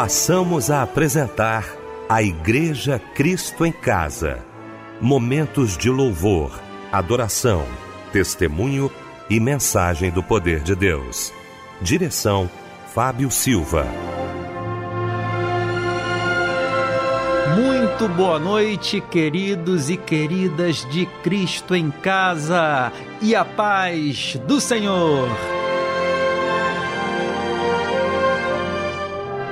passamos a apresentar a Igreja Cristo em Casa. Momentos de louvor, adoração, testemunho e mensagem do poder de Deus. Direção Fábio Silva. Muito boa noite, queridos e queridas de Cristo em Casa e a paz do Senhor.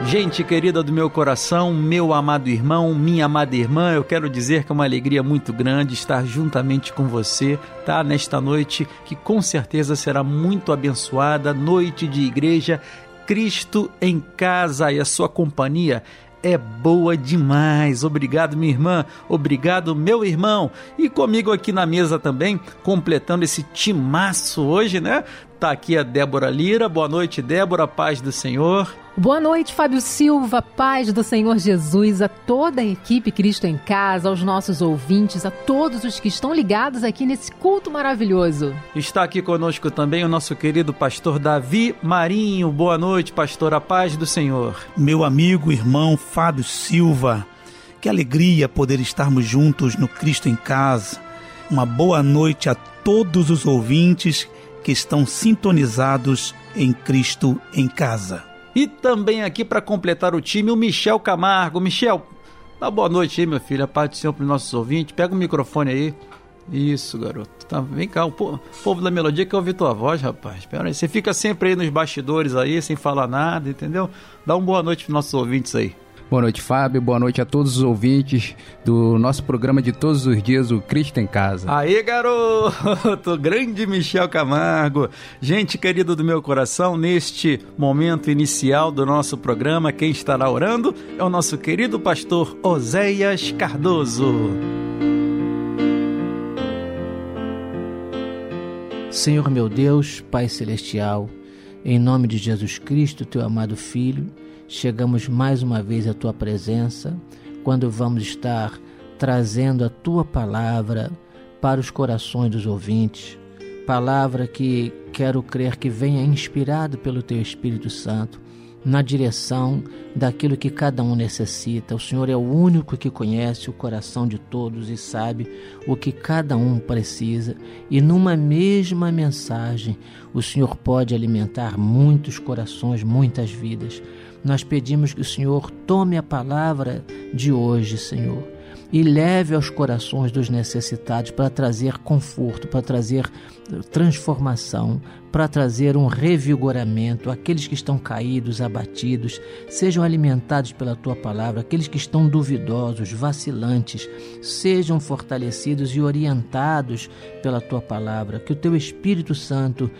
Gente querida do meu coração, meu amado irmão, minha amada irmã, eu quero dizer que é uma alegria muito grande estar juntamente com você, tá? Nesta noite que com certeza será muito abençoada, noite de igreja, Cristo em casa e a sua companhia é boa demais. Obrigado, minha irmã. Obrigado, meu irmão. E comigo aqui na mesa também, completando esse timaço hoje, né? Tá aqui a Débora Lira. Boa noite, Débora. Paz do Senhor. Boa noite, Fábio Silva. Paz do Senhor Jesus a toda a equipe Cristo em Casa, aos nossos ouvintes, a todos os que estão ligados aqui nesse culto maravilhoso. Está aqui conosco também o nosso querido pastor Davi Marinho. Boa noite, pastor. A paz do Senhor. Meu amigo, irmão Fábio Silva. Que alegria poder estarmos juntos no Cristo em Casa. Uma boa noite a todos os ouvintes que estão sintonizados em Cristo em Casa. E também aqui para completar o time, o Michel Camargo. Michel, dá boa noite aí, meu filho. A paz do Senhor para os nossos ouvintes. Pega o microfone aí. Isso, garoto. Tá, vem cá, o povo da melodia quer ouvir tua voz, rapaz. Espera aí. Você fica sempre aí nos bastidores aí, sem falar nada, entendeu? Dá uma boa noite para nossos ouvintes aí. Boa noite, Fábio. Boa noite a todos os ouvintes do nosso programa de todos os dias, o Cristo em Casa. Aí, garoto! Grande Michel Camargo. Gente querida do meu coração, neste momento inicial do nosso programa, quem estará orando é o nosso querido pastor Oséias Cardoso. Senhor meu Deus, Pai Celestial, em nome de Jesus Cristo, teu amado Filho, chegamos mais uma vez à tua presença, quando vamos estar trazendo a tua palavra para os corações dos ouvintes, palavra que quero crer que venha inspirado pelo teu Espírito Santo na direção daquilo que cada um necessita. O Senhor é o único que conhece o coração de todos e sabe o que cada um precisa, e numa mesma mensagem, o Senhor pode alimentar muitos corações, muitas vidas nós pedimos que o Senhor tome a palavra de hoje, Senhor, e leve aos corações dos necessitados para trazer conforto, para trazer transformação, para trazer um revigoramento. Aqueles que estão caídos, abatidos, sejam alimentados pela tua palavra. Aqueles que estão duvidosos, vacilantes, sejam fortalecidos e orientados pela tua palavra. Que o teu Espírito Santo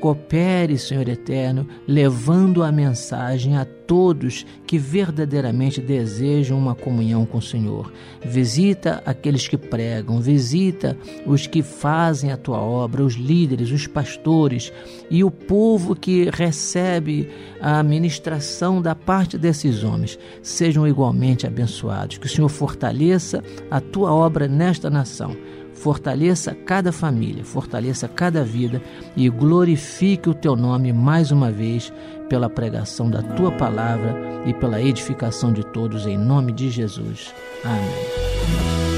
Coopere, Senhor eterno, levando a mensagem a todos que verdadeiramente desejam uma comunhão com o Senhor. Visita aqueles que pregam, visita os que fazem a tua obra, os líderes, os pastores e o povo que recebe a ministração da parte desses homens. Sejam igualmente abençoados. Que o Senhor fortaleça a tua obra nesta nação fortaleça cada família, fortaleça cada vida e glorifique o teu nome mais uma vez pela pregação da tua palavra e pela edificação de todos, em nome de Jesus. Amém.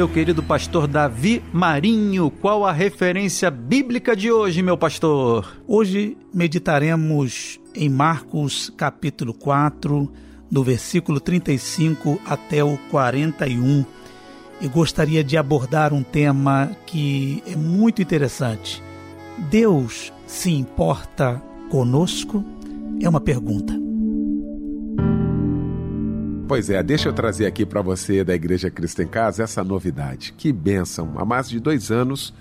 Meu querido pastor Davi Marinho. Qual a referência bíblica de hoje, meu pastor? Hoje meditaremos em Marcos capítulo 4, do versículo 35 até o 41. E gostaria de abordar um tema que é muito interessante. Deus se importa conosco? É uma pergunta. Pois é, deixa eu trazer aqui para você da Igreja Cristo em Casa essa novidade. Que bênção! Há mais de dois anos,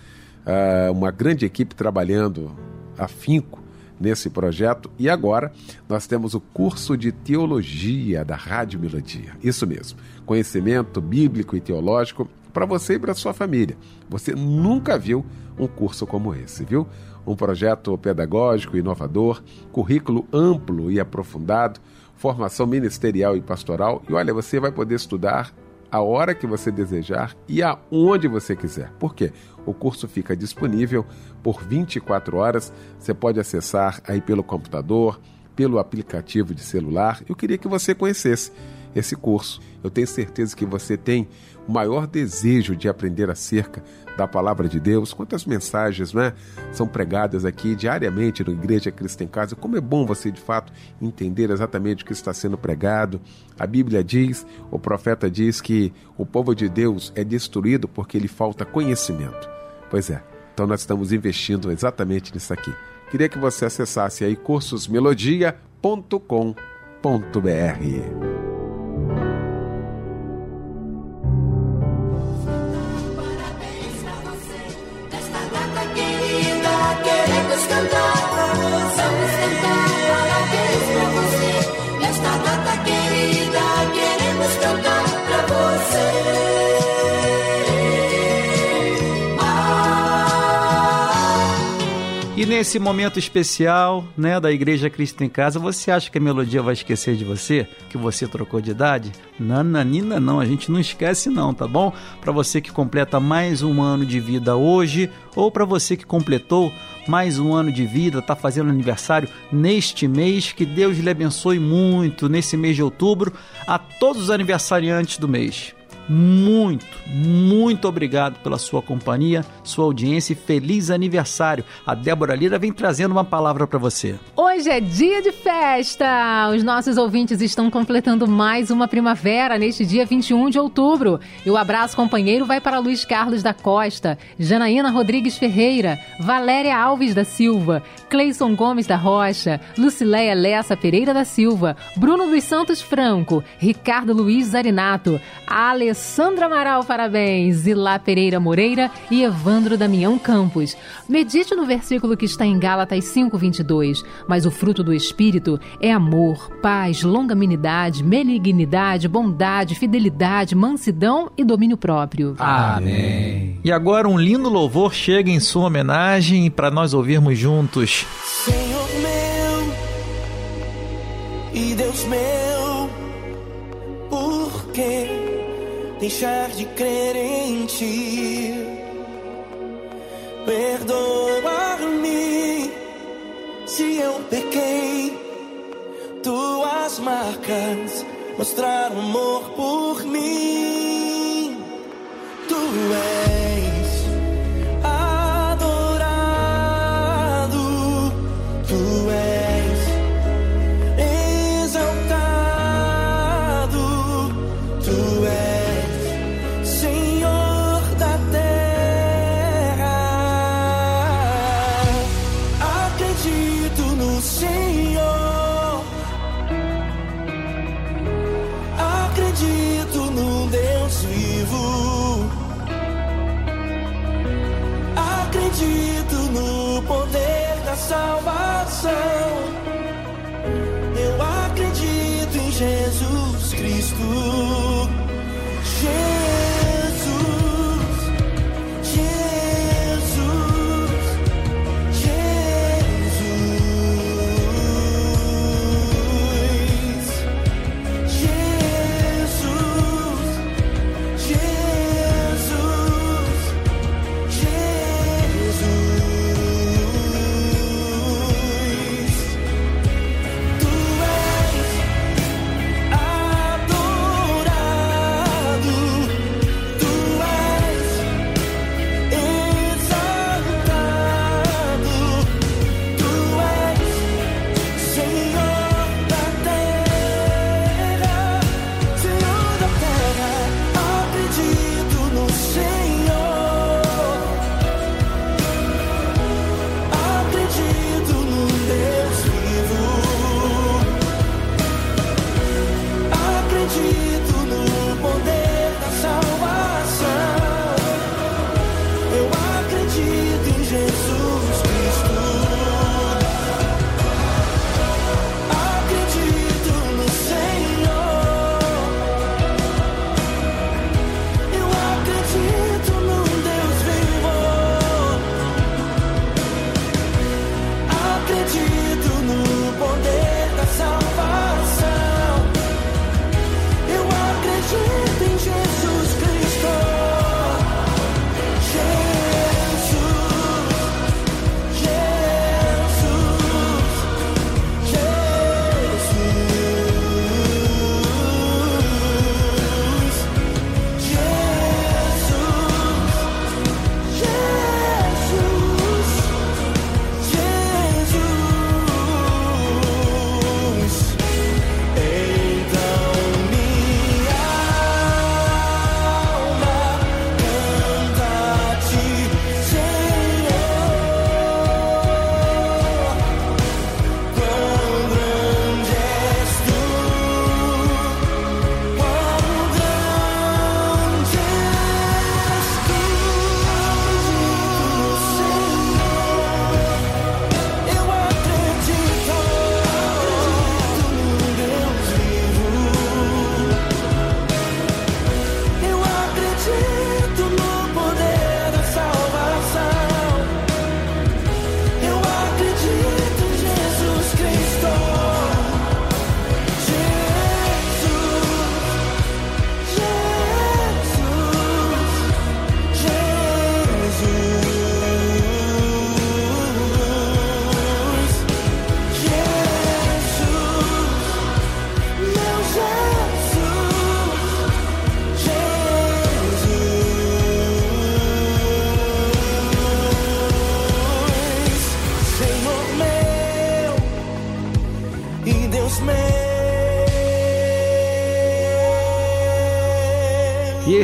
ah, uma grande equipe trabalhando afinco nesse projeto e agora nós temos o curso de teologia da Rádio Melodia. Isso mesmo, conhecimento bíblico e teológico para você e para sua família. Você nunca viu um curso como esse, viu? Um projeto pedagógico inovador, currículo amplo e aprofundado formação ministerial e pastoral. E olha, você vai poder estudar a hora que você desejar e aonde você quiser. Por quê? O curso fica disponível por 24 horas. Você pode acessar aí pelo computador, pelo aplicativo de celular. Eu queria que você conhecesse esse curso. Eu tenho certeza que você tem o maior desejo de aprender acerca da palavra de Deus, quantas mensagens né, são pregadas aqui diariamente no Igreja Cristo em Casa. Como é bom você, de fato, entender exatamente o que está sendo pregado. A Bíblia diz, o profeta diz que o povo de Deus é destruído porque lhe falta conhecimento. Pois é, então nós estamos investindo exatamente nisso aqui. Queria que você acessasse aí cursosmelodia.com.br. E nesse momento especial, né, da Igreja Cristo em Casa, você acha que a melodia vai esquecer de você? Que você trocou de idade? Nananina não, a gente não esquece não, tá bom? Para você que completa mais um ano de vida hoje, ou para você que completou mais um ano de vida, tá fazendo aniversário neste mês, que Deus lhe abençoe muito nesse mês de outubro, a todos os aniversariantes do mês muito, muito obrigado pela sua companhia, sua audiência e feliz aniversário. A Débora Lira vem trazendo uma palavra para você. Hoje é dia de festa! Os nossos ouvintes estão completando mais uma primavera neste dia 21 de outubro. E o abraço companheiro vai para Luiz Carlos da Costa, Janaína Rodrigues Ferreira, Valéria Alves da Silva, Cleison Gomes da Rocha, Lucileia Lessa Pereira da Silva, Bruno dos Santos Franco, Ricardo Luiz Zarinato, Alessandro Sandra Amaral, parabéns, Zilá Pereira Moreira e Evandro Damião Campos. Medite no versículo que está em Gálatas 5:22. Mas o fruto do espírito é amor, paz, longanimidade, benignidade, bondade, fidelidade, mansidão e domínio próprio. Amém. E agora um lindo louvor chega em sua homenagem para nós ouvirmos juntos. Senhor meu e Deus meu, deixar de crer em ti. Perdoa-me se eu pequei. Tuas marcas mostraram amor por mim. Tu és.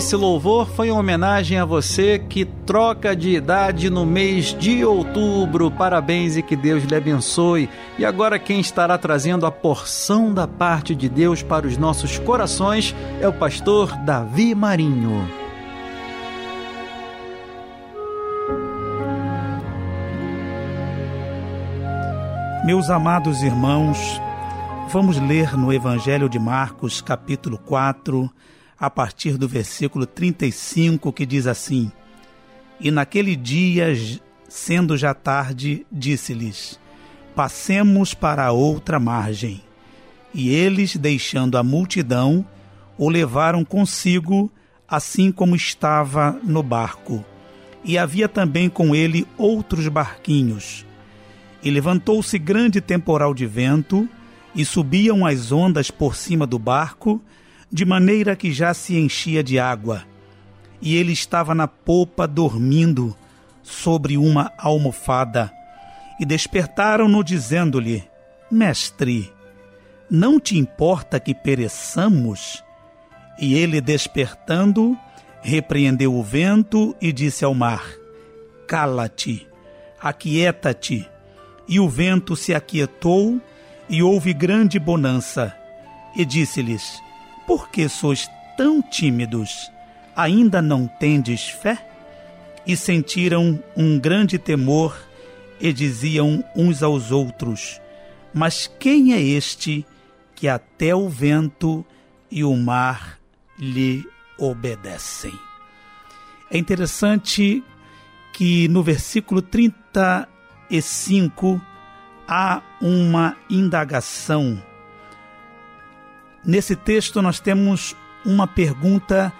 Esse louvor foi uma homenagem a você que troca de idade no mês de outubro. Parabéns e que Deus lhe abençoe. E agora quem estará trazendo a porção da parte de Deus para os nossos corações é o pastor Davi Marinho. Meus amados irmãos, vamos ler no Evangelho de Marcos, capítulo 4, a partir do versículo 35, que diz assim: E naquele dia, sendo já tarde, disse-lhes: Passemos para a outra margem. E eles, deixando a multidão, o levaram consigo, assim como estava no barco. E havia também com ele outros barquinhos. E levantou-se grande temporal de vento, e subiam as ondas por cima do barco, de maneira que já se enchia de água. E ele estava na popa dormindo sobre uma almofada. E despertaram-no, dizendo-lhe: Mestre, não te importa que pereçamos? E ele, despertando, repreendeu o vento e disse ao mar: Cala-te, aquieta-te. E o vento se aquietou, e houve grande bonança. E disse-lhes: Por que sois tão tímidos? Ainda não tendes fé? E sentiram um grande temor, e diziam uns aos outros: Mas quem é este que até o vento e o mar lhe obedecem? É interessante que no versículo 35 há uma indagação. Nesse texto nós temos uma pergunta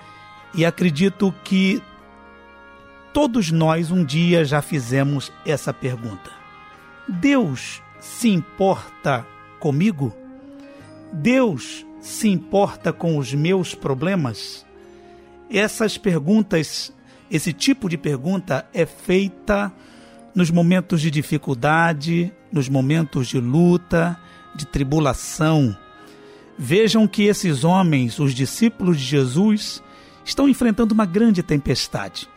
e acredito que todos nós um dia já fizemos essa pergunta. Deus se importa comigo? Deus se importa com os meus problemas? Essas perguntas, esse tipo de pergunta é feita nos momentos de dificuldade, nos momentos de luta, de tribulação. Vejam que esses homens, os discípulos de Jesus, estão enfrentando uma grande tempestade.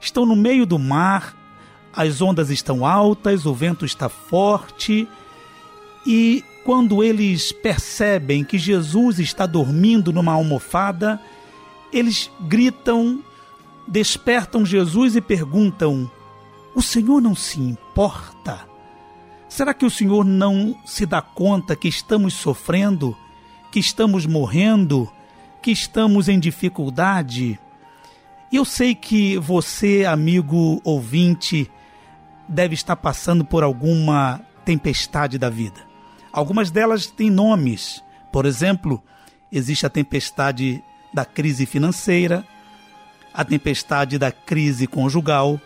Estão no meio do mar, as ondas estão altas, o vento está forte e quando eles percebem que Jesus está dormindo numa almofada, eles gritam, despertam Jesus e perguntam: O Senhor não se importa? Será que o Senhor não se dá conta que estamos sofrendo, que estamos morrendo, que estamos em dificuldade? E eu sei que você, amigo ouvinte, deve estar passando por alguma tempestade da vida. Algumas delas têm nomes. Por exemplo, existe a tempestade da crise financeira, a tempestade da crise conjugal.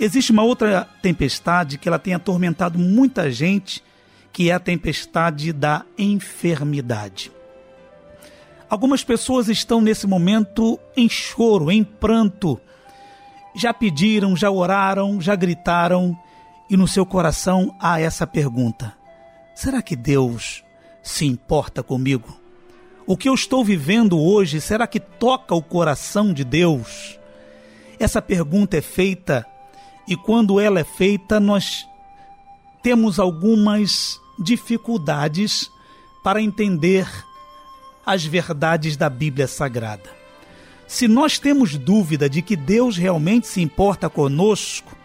Existe uma outra tempestade que ela tem atormentado muita gente, que é a tempestade da enfermidade. Algumas pessoas estão nesse momento em choro, em pranto. Já pediram, já oraram, já gritaram, e no seu coração há essa pergunta: será que Deus se importa comigo? O que eu estou vivendo hoje, será que toca o coração de Deus? Essa pergunta é feita e quando ela é feita, nós temos algumas dificuldades para entender as verdades da Bíblia Sagrada. Se nós temos dúvida de que Deus realmente se importa conosco,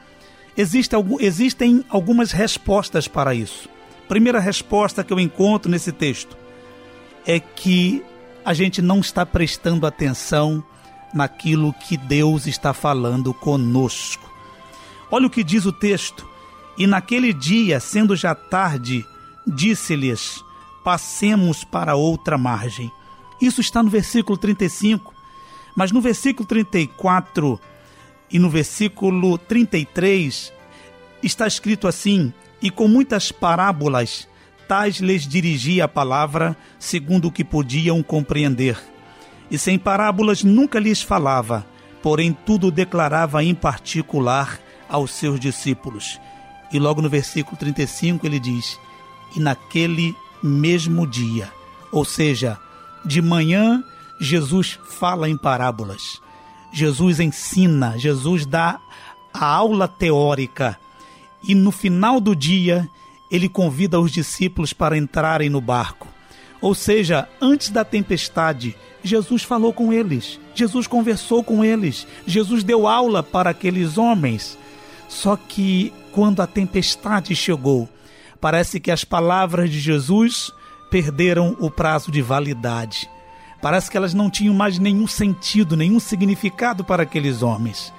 existe, existem algumas respostas para isso. Primeira resposta que eu encontro nesse texto é que a gente não está prestando atenção naquilo que Deus está falando conosco. Olha o que diz o texto. E naquele dia, sendo já tarde, disse-lhes: passemos para outra margem. Isso está no versículo 35. Mas no versículo 34 e no versículo 33 está escrito assim: E com muitas parábolas tais lhes dirigia a palavra, segundo o que podiam compreender. E sem parábolas nunca lhes falava, porém tudo declarava em particular aos seus discípulos. E logo no versículo 35 ele diz: E naquele mesmo dia. Ou seja, de manhã, Jesus fala em parábolas. Jesus ensina, Jesus dá a aula teórica. E no final do dia, ele convida os discípulos para entrarem no barco. Ou seja, antes da tempestade, Jesus falou com eles, Jesus conversou com eles, Jesus deu aula para aqueles homens. Só que quando a tempestade chegou, Parece que as palavras de Jesus perderam o prazo de validade. Parece que elas não tinham mais nenhum sentido, nenhum significado para aqueles homens.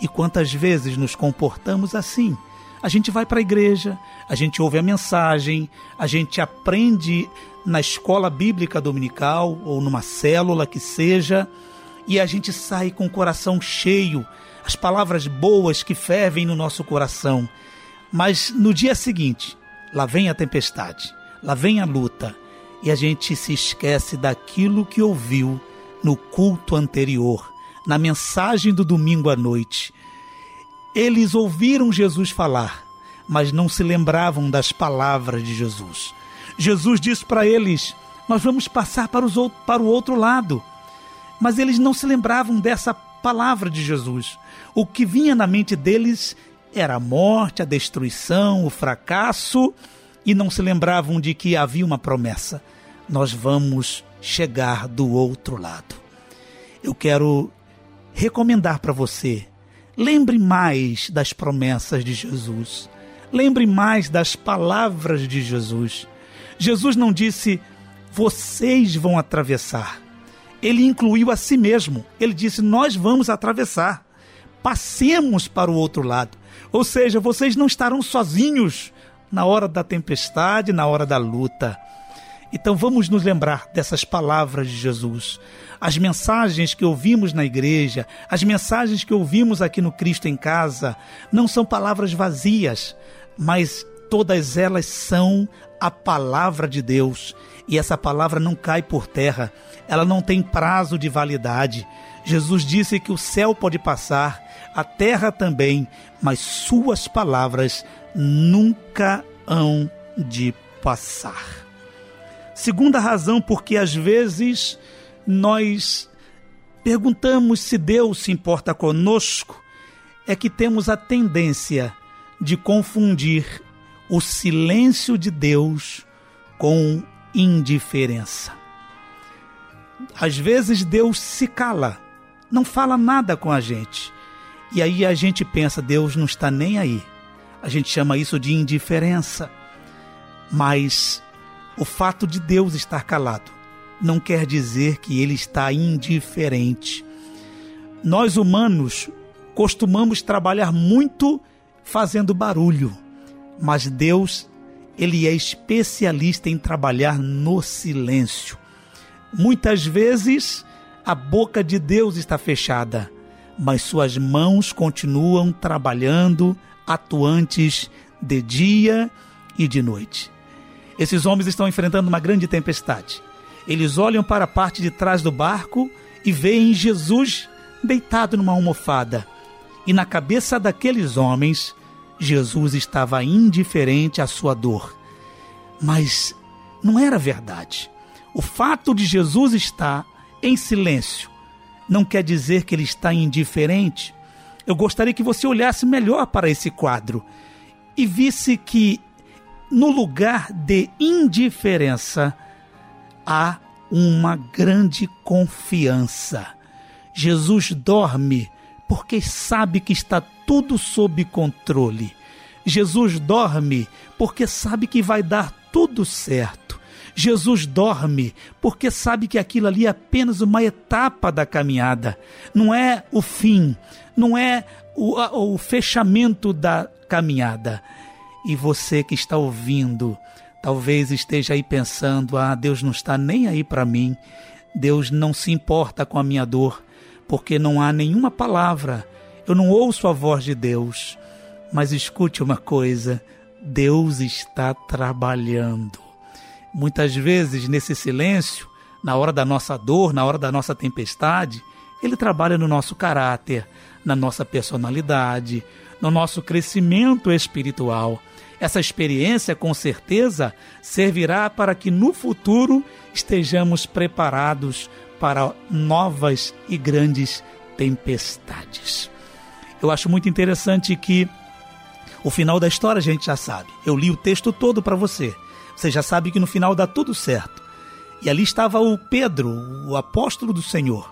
E quantas vezes nos comportamos assim? A gente vai para a igreja, a gente ouve a mensagem, a gente aprende na escola bíblica dominical ou numa célula que seja, e a gente sai com o coração cheio, as palavras boas que fervem no nosso coração. Mas no dia seguinte, lá vem a tempestade, lá vem a luta, e a gente se esquece daquilo que ouviu no culto anterior, na mensagem do domingo à noite. Eles ouviram Jesus falar, mas não se lembravam das palavras de Jesus. Jesus disse para eles: Nós vamos passar para, os, para o outro lado. Mas eles não se lembravam dessa palavra de Jesus. O que vinha na mente deles era a morte, a destruição, o fracasso, e não se lembravam de que havia uma promessa: nós vamos chegar do outro lado. Eu quero recomendar para você: lembre mais das promessas de Jesus, lembre mais das palavras de Jesus. Jesus não disse, vocês vão atravessar. Ele incluiu a si mesmo. Ele disse, nós vamos atravessar. Passemos para o outro lado. Ou seja, vocês não estarão sozinhos na hora da tempestade, na hora da luta. Então vamos nos lembrar dessas palavras de Jesus. As mensagens que ouvimos na igreja, as mensagens que ouvimos aqui no Cristo em Casa, não são palavras vazias, mas todas elas são a palavra de Deus. E essa palavra não cai por terra, ela não tem prazo de validade. Jesus disse que o céu pode passar, a terra também, mas suas palavras nunca hão de passar. Segunda razão porque às vezes nós perguntamos se Deus se importa conosco é que temos a tendência de confundir o silêncio de Deus com indiferença. Às vezes Deus se cala, não fala nada com a gente. E aí a gente pensa, Deus não está nem aí. A gente chama isso de indiferença. Mas o fato de Deus estar calado não quer dizer que ele está indiferente. Nós humanos costumamos trabalhar muito fazendo barulho, mas Deus, ele é especialista em trabalhar no silêncio. Muitas vezes a boca de Deus está fechada, mas suas mãos continuam trabalhando, atuantes de dia e de noite. Esses homens estão enfrentando uma grande tempestade. Eles olham para a parte de trás do barco e veem Jesus deitado numa almofada. E na cabeça daqueles homens, Jesus estava indiferente à sua dor. Mas não era verdade. O fato de Jesus estar em silêncio não quer dizer que ele está indiferente. Eu gostaria que você olhasse melhor para esse quadro e visse que no lugar de indiferença há uma grande confiança. Jesus dorme porque sabe que está tudo sob controle. Jesus dorme porque sabe que vai dar tudo certo. Jesus dorme porque sabe que aquilo ali é apenas uma etapa da caminhada, não é o fim, não é o, o fechamento da caminhada. E você que está ouvindo, talvez esteja aí pensando: ah, Deus não está nem aí para mim, Deus não se importa com a minha dor, porque não há nenhuma palavra, eu não ouço a voz de Deus. Mas escute uma coisa: Deus está trabalhando. Muitas vezes, nesse silêncio, na hora da nossa dor, na hora da nossa tempestade, Ele trabalha no nosso caráter, na nossa personalidade, no nosso crescimento espiritual. Essa experiência, com certeza, servirá para que no futuro estejamos preparados para novas e grandes tempestades. Eu acho muito interessante que o final da história a gente já sabe. Eu li o texto todo para você. Você já sabe que no final dá tudo certo. E ali estava o Pedro, o apóstolo do Senhor.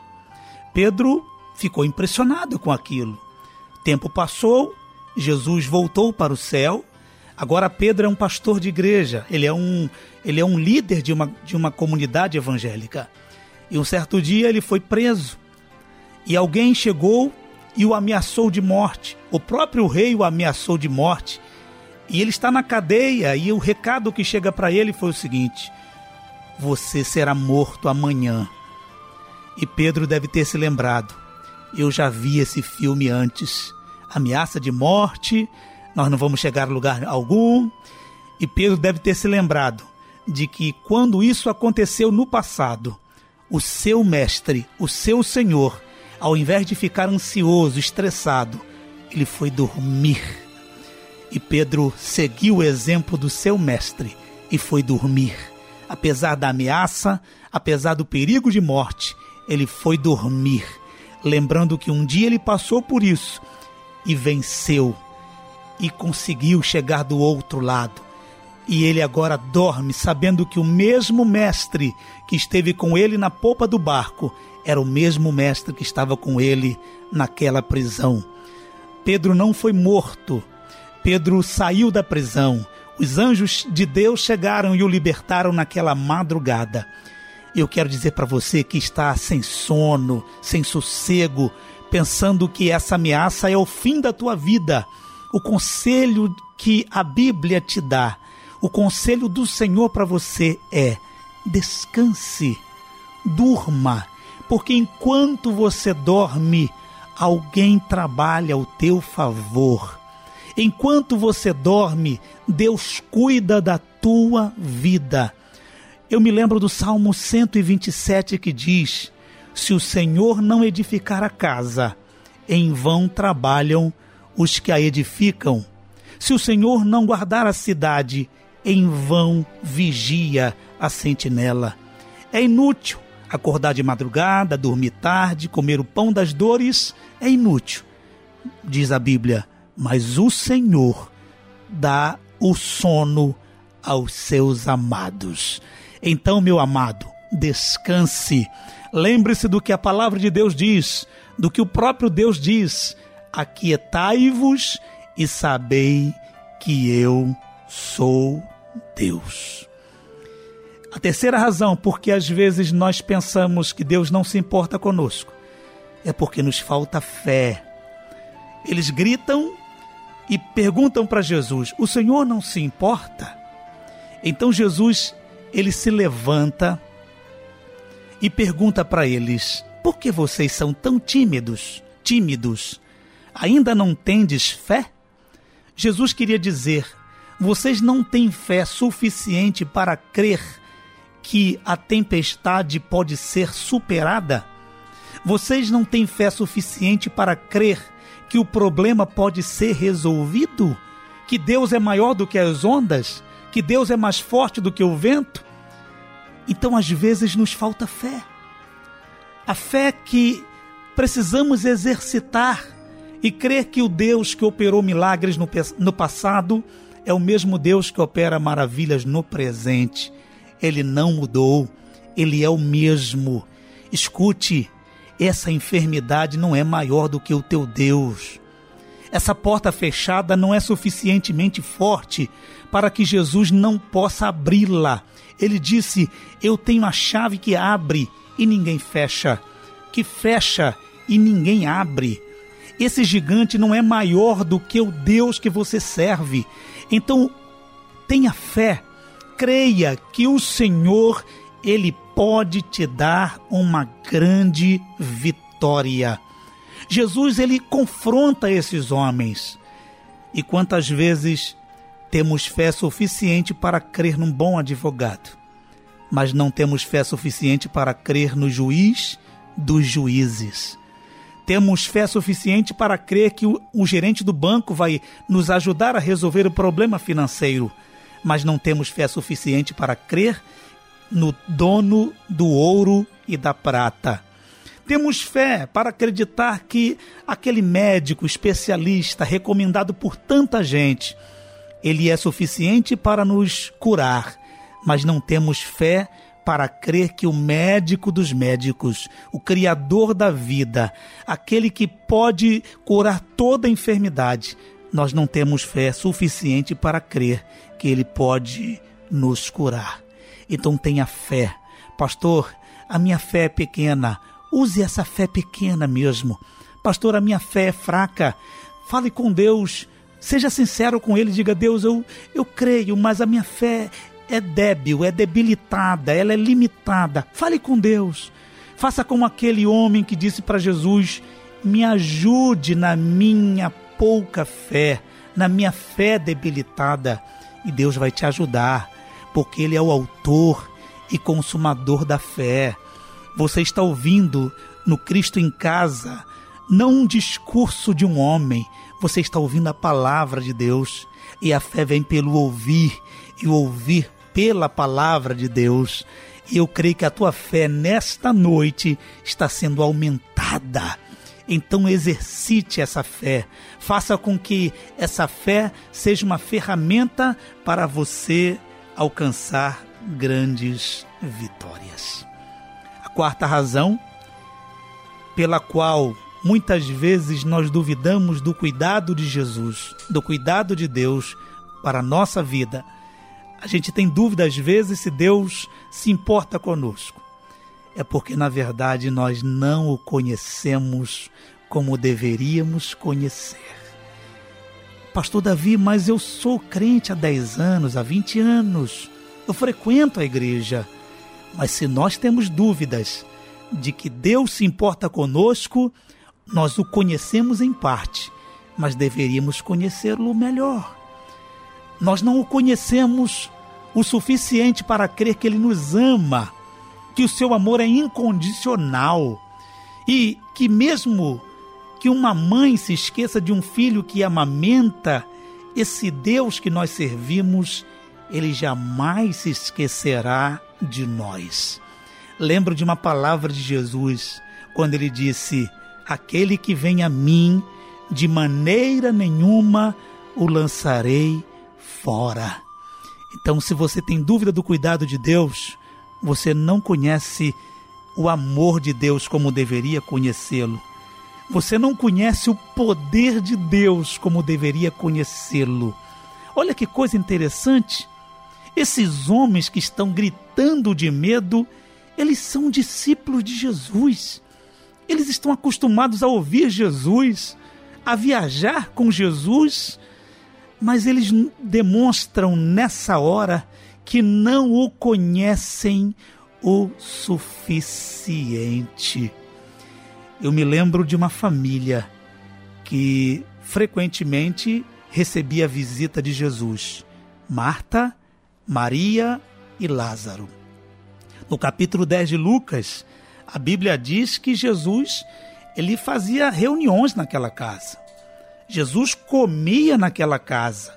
Pedro ficou impressionado com aquilo. Tempo passou, Jesus voltou para o céu. Agora Pedro é um pastor de igreja, ele é um, ele é um líder de uma, de uma comunidade evangélica. E um certo dia ele foi preso. E alguém chegou e o ameaçou de morte. O próprio rei o ameaçou de morte. E ele está na cadeia e o recado que chega para ele foi o seguinte: Você será morto amanhã. E Pedro deve ter se lembrado. Eu já vi esse filme antes. Ameaça de morte, nós não vamos chegar a lugar algum. E Pedro deve ter se lembrado de que quando isso aconteceu no passado, o seu mestre, o seu senhor, ao invés de ficar ansioso, estressado, ele foi dormir e Pedro seguiu o exemplo do seu mestre e foi dormir. Apesar da ameaça, apesar do perigo de morte, ele foi dormir, lembrando que um dia ele passou por isso e venceu e conseguiu chegar do outro lado. E ele agora dorme, sabendo que o mesmo mestre que esteve com ele na popa do barco era o mesmo mestre que estava com ele naquela prisão. Pedro não foi morto, Pedro saiu da prisão. Os anjos de Deus chegaram e o libertaram naquela madrugada. Eu quero dizer para você que está sem sono, sem sossego, pensando que essa ameaça é o fim da tua vida. O conselho que a Bíblia te dá, o conselho do Senhor para você é: descanse, durma, porque enquanto você dorme, alguém trabalha ao teu favor. Enquanto você dorme, Deus cuida da tua vida. Eu me lembro do Salmo 127 que diz: Se o Senhor não edificar a casa, em vão trabalham os que a edificam. Se o Senhor não guardar a cidade, em vão vigia a sentinela. É inútil acordar de madrugada, dormir tarde, comer o pão das dores, é inútil. Diz a Bíblia: mas o Senhor dá o sono aos seus amados. Então, meu amado, descanse. Lembre-se do que a palavra de Deus diz, do que o próprio Deus diz: Aquietai-vos e sabei que eu sou Deus. A terceira razão porque às vezes nós pensamos que Deus não se importa conosco é porque nos falta fé. Eles gritam e perguntam para Jesus: "O Senhor não se importa?" Então Jesus ele se levanta e pergunta para eles: "Por que vocês são tão tímidos? Tímidos? Ainda não tendes fé?" Jesus queria dizer: "Vocês não têm fé suficiente para crer que a tempestade pode ser superada? Vocês não têm fé suficiente para crer que o problema pode ser resolvido? Que Deus é maior do que as ondas? Que Deus é mais forte do que o vento? Então, às vezes, nos falta fé. A fé que precisamos exercitar e crer que o Deus que operou milagres no, no passado é o mesmo Deus que opera maravilhas no presente. Ele não mudou, ele é o mesmo. Escute, essa enfermidade não é maior do que o teu Deus. Essa porta fechada não é suficientemente forte para que Jesus não possa abri-la. Ele disse: Eu tenho a chave que abre e ninguém fecha, que fecha e ninguém abre. Esse gigante não é maior do que o Deus que você serve. Então, tenha fé, creia que o Senhor, ele pode te dar uma grande vitória. Jesus ele confronta esses homens. E quantas vezes temos fé suficiente para crer num bom advogado, mas não temos fé suficiente para crer no juiz dos juízes. Temos fé suficiente para crer que o, o gerente do banco vai nos ajudar a resolver o problema financeiro, mas não temos fé suficiente para crer no dono do ouro e da prata. Temos fé para acreditar que aquele médico especialista recomendado por tanta gente, ele é suficiente para nos curar, mas não temos fé para crer que o médico dos médicos, o criador da vida, aquele que pode curar toda enfermidade, nós não temos fé suficiente para crer que ele pode nos curar. Então tenha fé. Pastor, a minha fé é pequena. Use essa fé pequena mesmo. Pastor, a minha fé é fraca. Fale com Deus. Seja sincero com Ele. Diga, Deus, eu, eu creio, mas a minha fé é débil, é debilitada, ela é limitada. Fale com Deus. Faça como aquele homem que disse para Jesus: Me ajude na minha pouca fé, na minha fé debilitada. E Deus vai te ajudar porque Ele é o autor e consumador da fé. Você está ouvindo no Cristo em Casa não um discurso de um homem, você está ouvindo a palavra de Deus. E a fé vem pelo ouvir, e o ouvir pela palavra de Deus. E eu creio que a tua fé nesta noite está sendo aumentada. Então exercite essa fé. Faça com que essa fé seja uma ferramenta para você alcançar grandes vitórias. A quarta razão pela qual muitas vezes nós duvidamos do cuidado de Jesus, do cuidado de Deus para a nossa vida. A gente tem dúvida às vezes se Deus se importa conosco. É porque na verdade nós não o conhecemos como deveríamos conhecer. Pastor Davi, mas eu sou crente há 10 anos, há 20 anos. Eu frequento a igreja. Mas se nós temos dúvidas de que Deus se importa conosco, nós o conhecemos em parte, mas deveríamos conhecê-lo melhor. Nós não o conhecemos o suficiente para crer que ele nos ama, que o seu amor é incondicional e que mesmo que uma mãe se esqueça de um filho que amamenta, esse Deus que nós servimos, ele jamais se esquecerá de nós. Lembro de uma palavra de Jesus, quando ele disse: Aquele que vem a mim, de maneira nenhuma o lançarei fora. Então, se você tem dúvida do cuidado de Deus, você não conhece o amor de Deus como deveria conhecê-lo. Você não conhece o poder de Deus como deveria conhecê-lo. Olha que coisa interessante. Esses homens que estão gritando de medo, eles são discípulos de Jesus. Eles estão acostumados a ouvir Jesus, a viajar com Jesus, mas eles demonstram nessa hora que não o conhecem o suficiente. Eu me lembro de uma família que frequentemente recebia a visita de Jesus: Marta, Maria e Lázaro. No capítulo 10 de Lucas, a Bíblia diz que Jesus ele fazia reuniões naquela casa. Jesus comia naquela casa.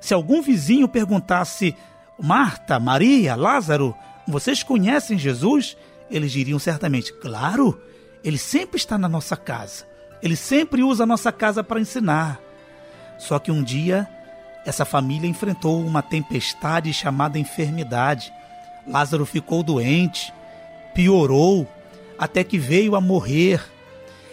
Se algum vizinho perguntasse: Marta, Maria, Lázaro, vocês conhecem Jesus? Eles diriam certamente: Claro, ele sempre está na nossa casa. Ele sempre usa a nossa casa para ensinar. Só que um dia, essa família enfrentou uma tempestade chamada enfermidade. Lázaro ficou doente, piorou, até que veio a morrer.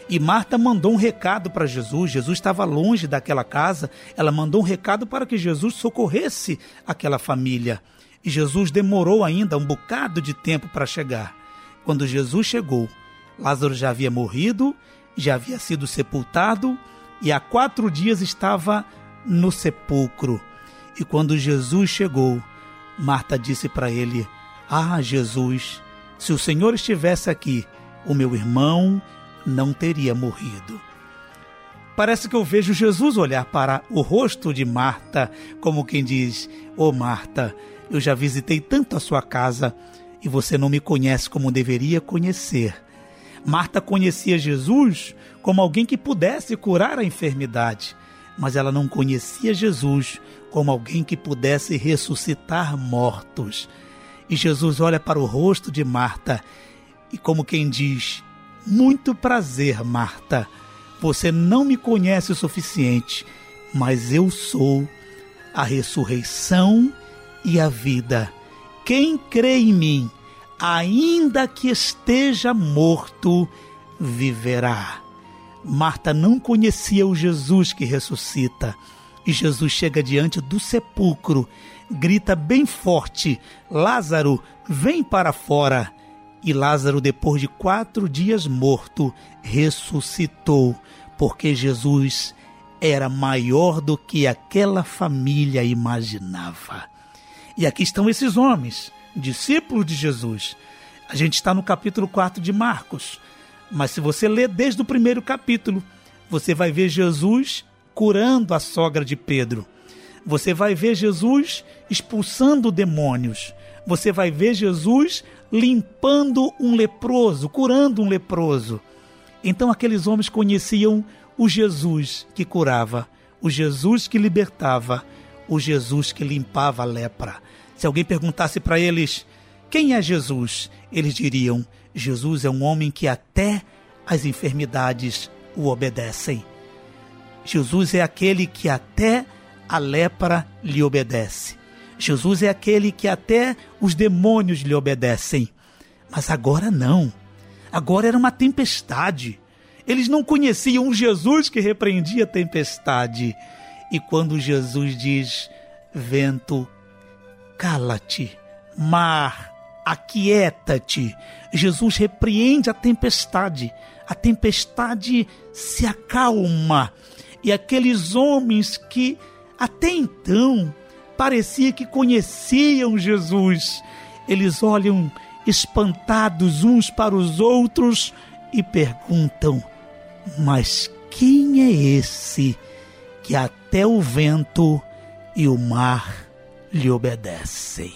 E Marta mandou um recado para Jesus. Jesus estava longe daquela casa. Ela mandou um recado para que Jesus socorresse aquela família. E Jesus demorou ainda um bocado de tempo para chegar. Quando Jesus chegou, Lázaro já havia morrido, já havia sido sepultado e há quatro dias estava no sepulcro. E quando Jesus chegou, Marta disse para ele: Ah, Jesus, se o Senhor estivesse aqui, o meu irmão não teria morrido. Parece que eu vejo Jesus olhar para o rosto de Marta, como quem diz: Ô oh, Marta, eu já visitei tanto a sua casa e você não me conhece como deveria conhecer. Marta conhecia Jesus como alguém que pudesse curar a enfermidade, mas ela não conhecia Jesus como alguém que pudesse ressuscitar mortos. E Jesus olha para o rosto de Marta e, como quem diz: Muito prazer, Marta. Você não me conhece o suficiente, mas eu sou a ressurreição e a vida. Quem crê em mim, ainda que esteja morto, viverá. Marta não conhecia o Jesus que ressuscita. E Jesus chega diante do sepulcro, grita bem forte: Lázaro, vem para fora. E Lázaro, depois de quatro dias morto, ressuscitou, porque Jesus era maior do que aquela família imaginava. E aqui estão esses homens discípulo de Jesus. A gente está no capítulo 4 de Marcos. Mas se você ler desde o primeiro capítulo, você vai ver Jesus curando a sogra de Pedro. Você vai ver Jesus expulsando demônios. Você vai ver Jesus limpando um leproso, curando um leproso. Então aqueles homens conheciam o Jesus que curava, o Jesus que libertava, o Jesus que limpava a lepra. Se alguém perguntasse para eles quem é Jesus, eles diriam: Jesus é um homem que até as enfermidades o obedecem. Jesus é aquele que até a lepra lhe obedece. Jesus é aquele que até os demônios lhe obedecem. Mas agora não. Agora era uma tempestade. Eles não conheciam um Jesus que repreendia a tempestade. E quando Jesus diz: Vento, cala-te, mar, aquieta-te. Jesus repreende a tempestade, a tempestade se acalma. E aqueles homens que até então parecia que conheciam Jesus, eles olham espantados uns para os outros e perguntam: Mas quem é esse que até o vento e o mar lhe obedecem.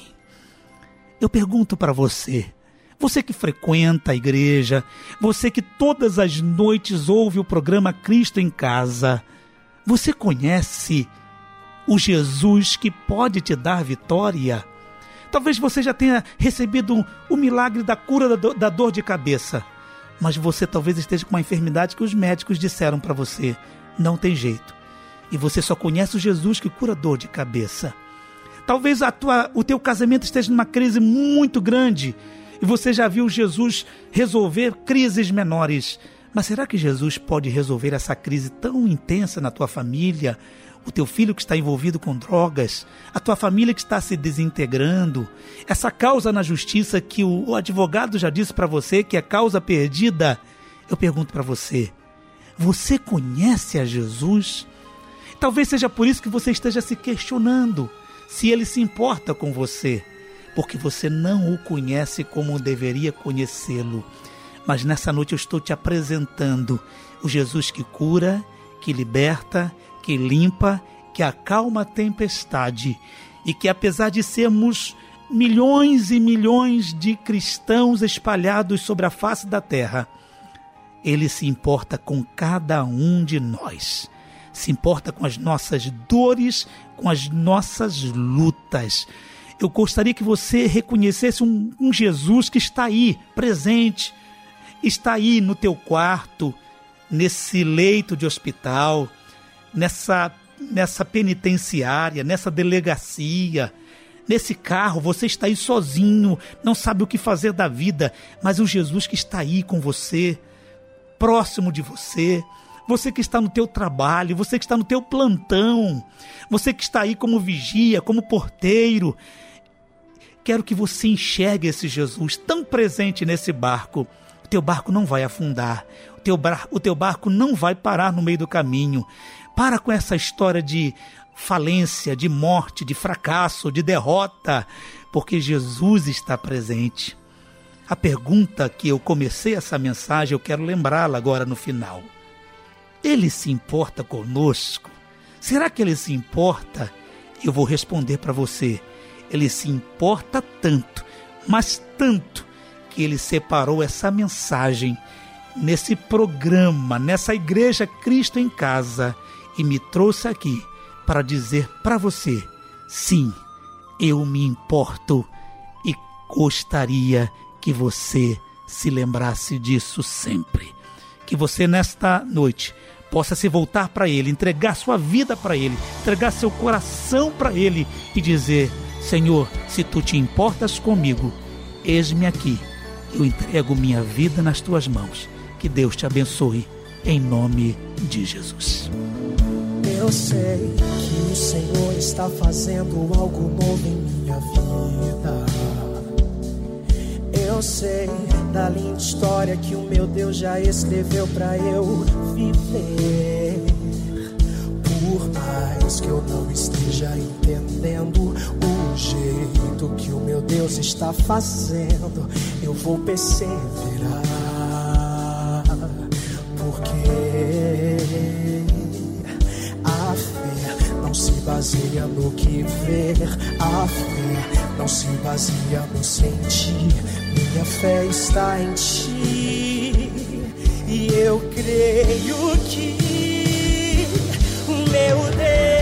Eu pergunto para você, você que frequenta a igreja, você que todas as noites ouve o programa Cristo em Casa, você conhece o Jesus que pode te dar vitória? Talvez você já tenha recebido o milagre da cura da dor de cabeça, mas você talvez esteja com uma enfermidade que os médicos disseram para você: não tem jeito. E você só conhece o Jesus que cura dor de cabeça. Talvez tua, o teu casamento esteja numa crise muito grande e você já viu Jesus resolver crises menores. Mas será que Jesus pode resolver essa crise tão intensa na tua família? O teu filho que está envolvido com drogas, a tua família que está se desintegrando, essa causa na justiça que o, advogado já disse para você que é causa perdida. Eu pergunto para você: você conhece a Jesus? Talvez seja por isso que você esteja se questionando se ele se importa com você, porque você não o conhece como deveria conhecê-lo. Mas nessa noite eu estou te apresentando o Jesus que cura, que liberta, que limpa, que acalma a tempestade e que, apesar de sermos milhões e milhões de cristãos espalhados sobre a face da terra, ele se importa com cada um de nós. Se importa com as nossas dores, com as nossas lutas. Eu gostaria que você reconhecesse um, um Jesus que está aí, presente, está aí no teu quarto, nesse leito de hospital, nessa, nessa penitenciária, nessa delegacia, nesse carro, você está aí sozinho, não sabe o que fazer da vida, mas o Jesus que está aí com você, próximo de você, você que está no teu trabalho, você que está no teu plantão, você que está aí como vigia, como porteiro, quero que você enxergue esse Jesus tão presente nesse barco teu barco não vai afundar, o teu, bar, o teu barco não vai parar no meio do caminho. Para com essa história de falência, de morte, de fracasso, de derrota, porque Jesus está presente. A pergunta que eu comecei essa mensagem, eu quero lembrá-la agora no final. Ele se importa conosco? Será que ele se importa? Eu vou responder para você. Ele se importa tanto, mas tanto, que ele separou essa mensagem nesse programa, nessa igreja Cristo em Casa e me trouxe aqui para dizer para você: sim, eu me importo e gostaria que você se lembrasse disso sempre. Que você nesta noite possa se voltar para Ele, entregar sua vida para Ele, entregar seu coração para Ele e dizer: Senhor, se tu te importas comigo, eis-me aqui eu entrego minha vida nas tuas mãos. Que Deus te abençoe, em nome de Jesus. Eu sei que o Senhor está fazendo algo novo em minha vida. Eu sei da linda história que o meu Deus já escreveu para eu viver. Por mais que eu não esteja entendendo o jeito que o meu Deus está fazendo, eu vou perseverar. Porque não se baseia no que ver, a fé não se baseia no sentir. Minha fé está em ti, e eu creio que meu Deus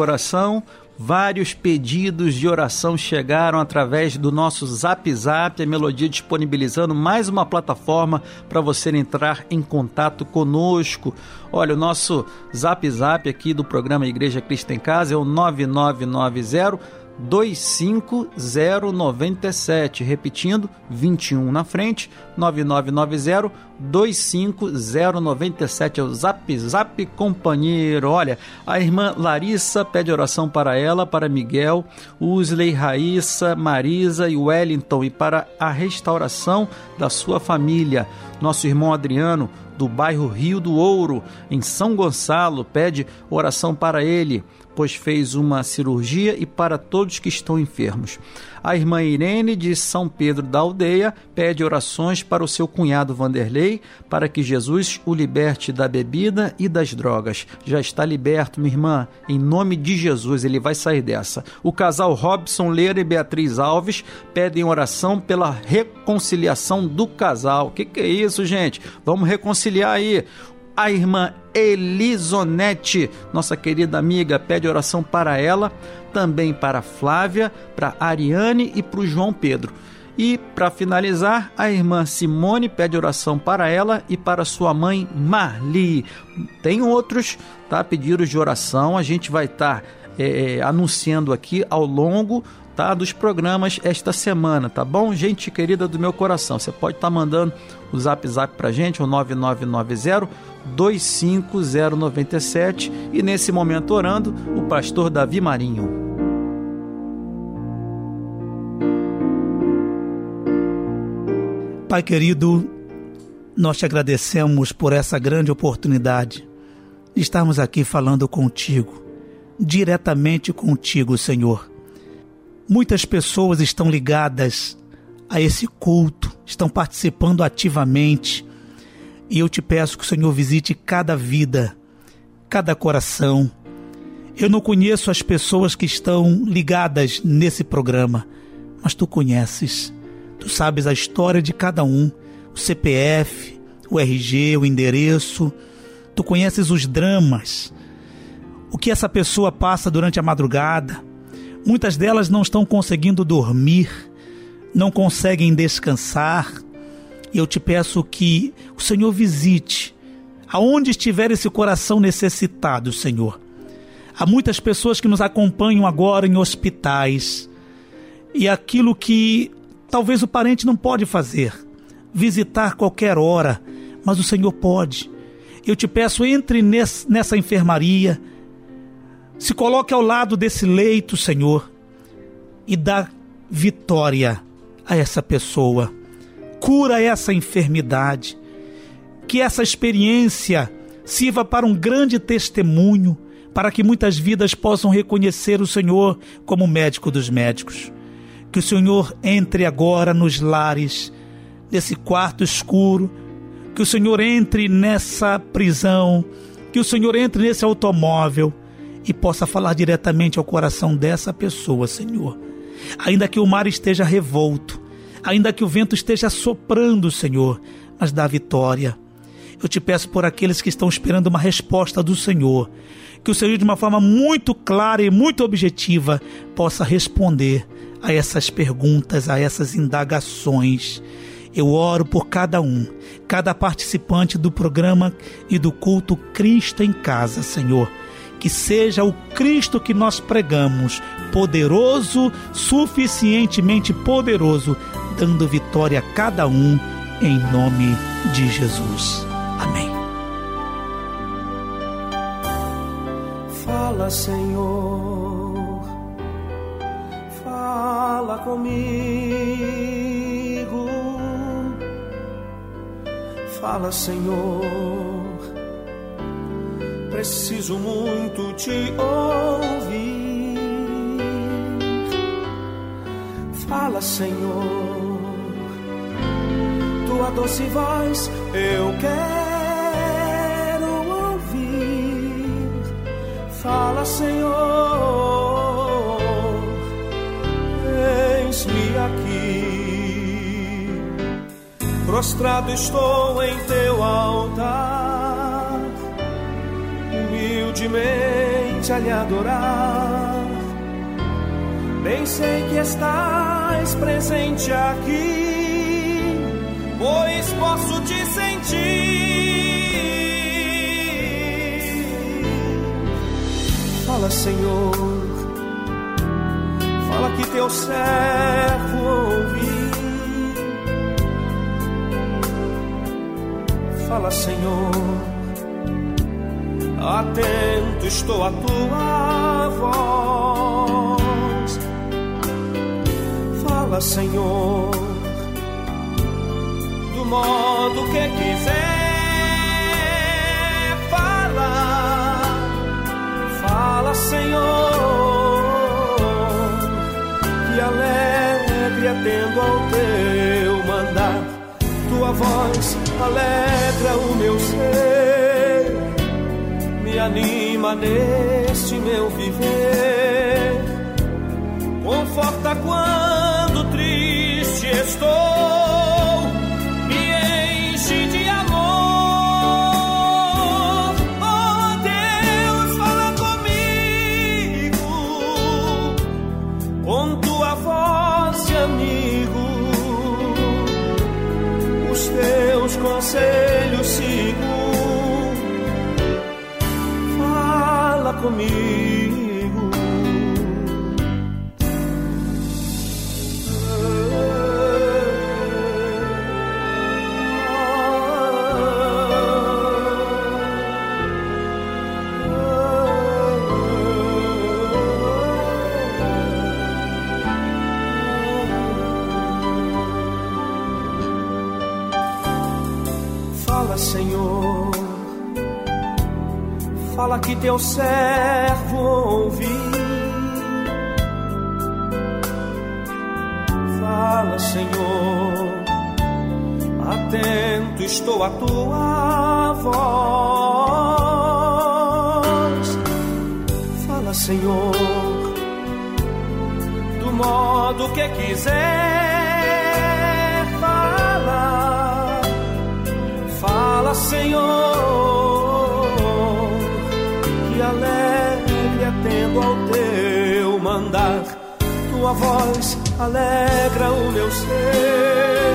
Coração. Vários pedidos de oração chegaram através do nosso Zap Zap, a Melodia disponibilizando mais uma plataforma para você entrar em contato conosco. Olha, o nosso Zap Zap aqui do programa Igreja Cristo em Casa é o 9990 25097, repetindo, 21 na frente, 9990 25097 é o Zap Zap companheiro. Olha, a irmã Larissa pede oração para ela, para Miguel, Usley, Raíssa, Marisa e Wellington e para a restauração da sua família. Nosso irmão Adriano, do bairro Rio do Ouro, em São Gonçalo, pede oração para ele pois fez uma cirurgia e para todos que estão enfermos. A irmã Irene de São Pedro da Aldeia pede orações para o seu cunhado Vanderlei, para que Jesus o liberte da bebida e das drogas. Já está liberto, minha irmã, em nome de Jesus, ele vai sair dessa. O casal Robson Leira e Beatriz Alves pedem oração pela reconciliação do casal. O que, que é isso, gente? Vamos reconciliar aí a irmã Elisonete, nossa querida amiga, pede oração para ela, também para Flávia, para Ariane e para o João Pedro. E para finalizar, a irmã Simone pede oração para ela e para sua mãe Marli. Tem outros tá, pedidos de oração, a gente vai estar tá, é, anunciando aqui ao longo tá, dos programas esta semana, tá bom? Gente querida do meu coração, você pode estar tá mandando o zap zap pra gente, o 9990 25097 e nesse momento orando o pastor Davi Marinho. Pai querido, nós te agradecemos por essa grande oportunidade de estarmos aqui falando contigo, diretamente contigo, Senhor. Muitas pessoas estão ligadas a esse culto, estão participando ativamente e eu te peço que o Senhor visite cada vida, cada coração. Eu não conheço as pessoas que estão ligadas nesse programa, mas tu conheces. Tu sabes a história de cada um, o CPF, o RG, o endereço. Tu conheces os dramas, o que essa pessoa passa durante a madrugada. Muitas delas não estão conseguindo dormir, não conseguem descansar e eu te peço que o Senhor visite aonde estiver esse coração necessitado, Senhor. Há muitas pessoas que nos acompanham agora em hospitais e aquilo que talvez o parente não pode fazer, visitar qualquer hora, mas o Senhor pode. Eu te peço, entre nessa enfermaria, se coloque ao lado desse leito, Senhor, e dá vitória a essa pessoa cura essa enfermidade. Que essa experiência sirva para um grande testemunho, para que muitas vidas possam reconhecer o Senhor como médico dos médicos. Que o Senhor entre agora nos lares, nesse quarto escuro, que o Senhor entre nessa prisão, que o Senhor entre nesse automóvel e possa falar diretamente ao coração dessa pessoa, Senhor. Ainda que o mar esteja revolto, ainda que o vento esteja soprando, Senhor, mas dá vitória. Eu te peço por aqueles que estão esperando uma resposta do Senhor, que o Senhor, de uma forma muito clara e muito objetiva, possa responder a essas perguntas, a essas indagações. Eu oro por cada um, cada participante do programa e do culto Cristo em Casa, Senhor. Que seja o Cristo que nós pregamos, poderoso, suficientemente poderoso dando vitória a cada um, em nome de Jesus. Amém. Fala, Senhor, fala comigo. Fala, Senhor, preciso muito te ouvir. Fala, Senhor tua doce voz eu quero ouvir. Fala, Senhor, eis-me aqui. Prostrado estou em teu altar, humildemente a lhe adorar. Bem sei que estás presente aqui, pois posso te sentir. Fala, Senhor, fala que teu servo ouvi. Fala, Senhor, atento estou à tua voz. Fala, Senhor, do modo que quiser. Fala, fala, Senhor, que alegre atendo ao teu mandar. Tua voz alegra o meu ser, anima neste meu viver, conforta quando triste estou, comigo. Que teu servo ouvi. Fala, Senhor. Atento estou à tua voz. Fala, Senhor. Do modo que quiser. Fala. Fala, Senhor, voz alegra o meu ser,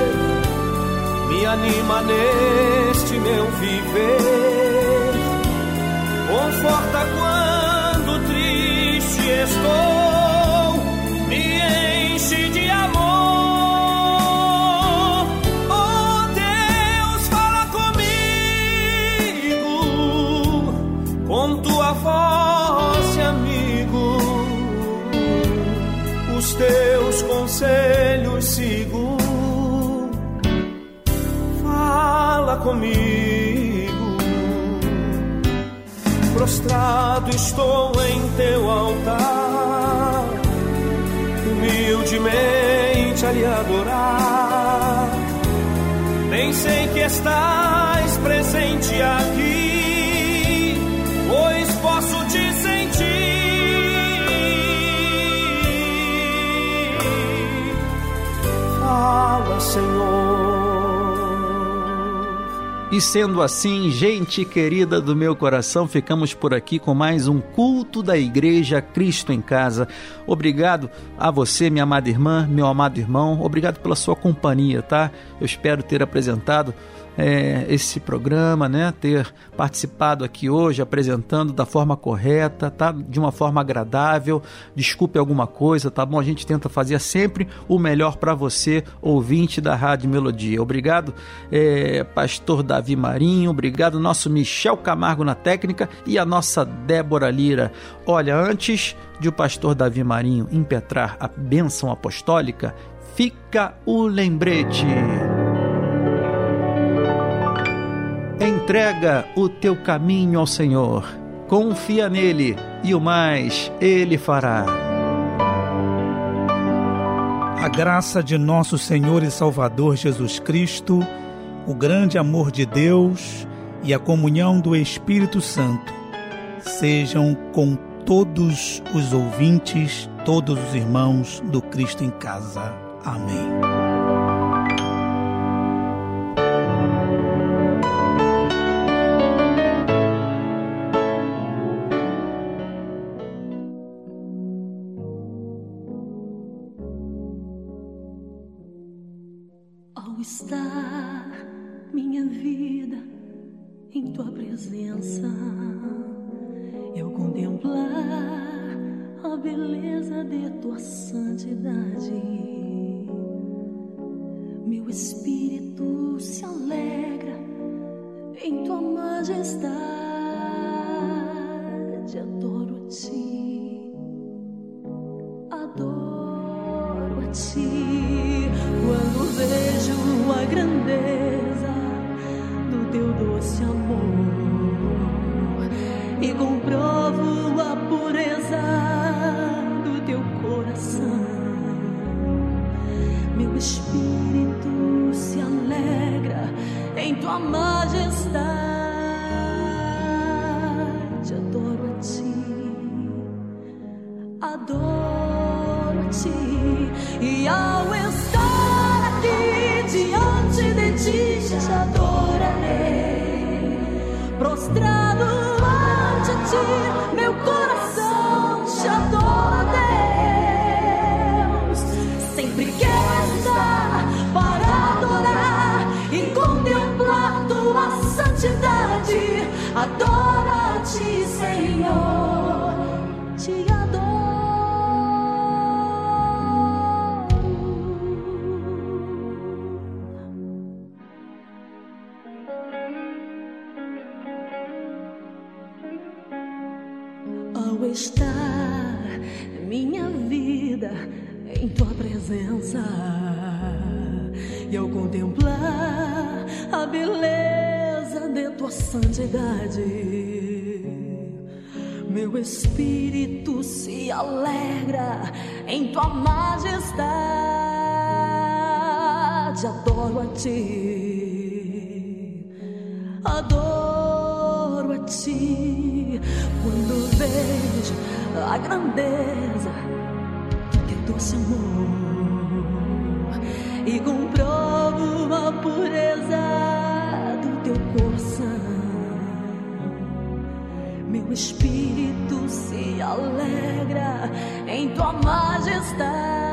me anima neste meu viver. Conforta quando triste estou, me enche de Estou em teu altar humildemente a lhe adorar. Bem sei que estás presente aqui, E sendo assim, gente querida do meu coração, ficamos por aqui com mais um culto da Igreja Cristo em Casa. Obrigado a você, minha amada irmã, meu amado irmão. Obrigado pela sua companhia, tá? Eu espero ter apresentado é, esse programa, né? Ter participado aqui hoje, apresentando da forma correta, tá? De uma forma agradável. Desculpe alguma coisa, tá bom? A gente tenta fazer sempre o melhor para você, ouvinte da Rádio Melodia. Obrigado, é, Pastor Davi Marinho. Obrigado, nosso Michel Camargo na técnica e a nossa Débora Lira. Olha, antes de o Pastor Davi Marinho impetrar a bênção apostólica, fica o lembrete. Entrega o teu caminho ao Senhor, confia nele e o mais ele fará. A graça de nosso Senhor e Salvador Jesus Cristo, o grande amor de Deus e a comunhão do Espírito Santo sejam com todos os ouvintes, todos os irmãos do Cristo em Casa. Amém. conquistar minha vida em tua presença. Eu contemplar a beleza de tua santidade. Meu espírito se alegra em tua majestade. grandeza. 下多。verdade adoro a ti. Adoro a ti quando vejo a grandeza que é doce amor e comprovo a pureza do teu coração. Meu espírito se alegra em tua majestade.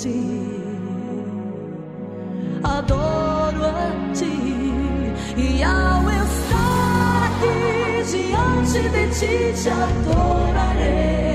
ti, adoro a ti, e ao estar aqui diante de ti te adorarei.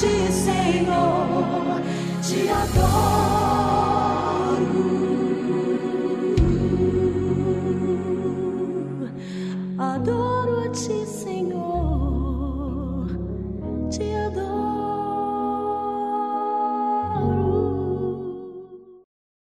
she